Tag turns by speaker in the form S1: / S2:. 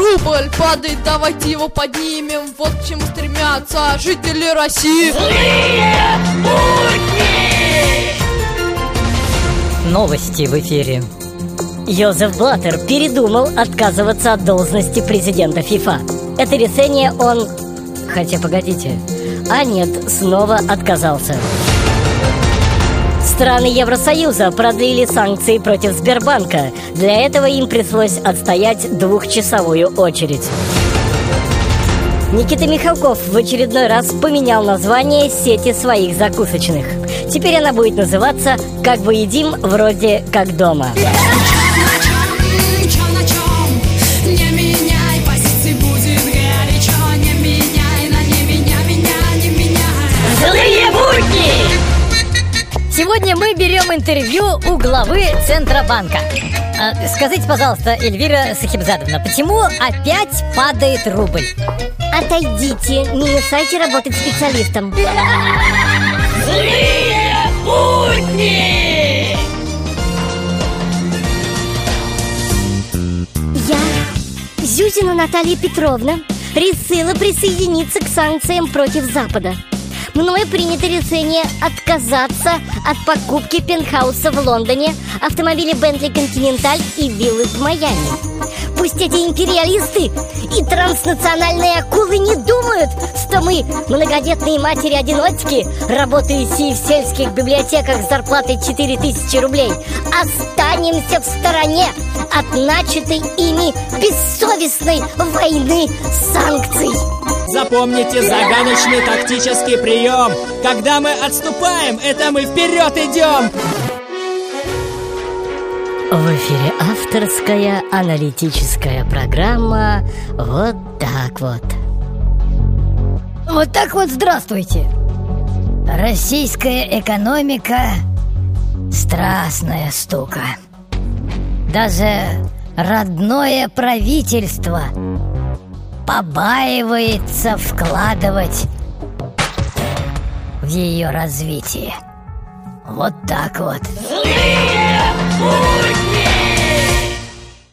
S1: рубль падает, давайте его поднимем Вот к чему стремятся жители России
S2: Злые будни!
S3: Новости в эфире. Йозеф Блаттер передумал отказываться от должности президента ФИФА. Это решение он... Хотя, погодите. А нет, снова отказался. Страны Евросоюза продлили санкции против Сбербанка. Для этого им пришлось отстоять двухчасовую очередь. Никита Михалков в очередной раз поменял название сети своих закусочных. Теперь она будет называться «Как бы едим, вроде как дома».
S4: Чё
S3: Сегодня мы берем интервью у главы Центробанка. А, скажите, пожалуйста, Эльвира Сахибзадовна, почему опять падает рубль?
S5: Отойдите, не мешайте работать специалистам.
S2: Злые будни!
S5: Я, Зюзина Наталья Петровна, решила присоединиться к санкциям против Запада. Мною принято решение отказаться от покупки пентхауса в Лондоне, автомобиля Bentley Continental и виллы в Майами. Пусть эти империалисты и транснациональные акулы не думают, что мы, многодетные матери-одиночки, работающие в сельских библиотеках с зарплатой 4000 рублей, останемся в стороне от начатой ими бессовестной войны санкций.
S6: Запомните загадочный тактический прием. Когда мы отступаем, это мы вперед идем.
S3: В эфире авторская аналитическая программа «Вот так вот».
S7: Вот так вот здравствуйте. Российская экономика – страстная штука. Даже родное правительство побаивается вкладывать в ее развитие. Вот так вот.
S2: Злые!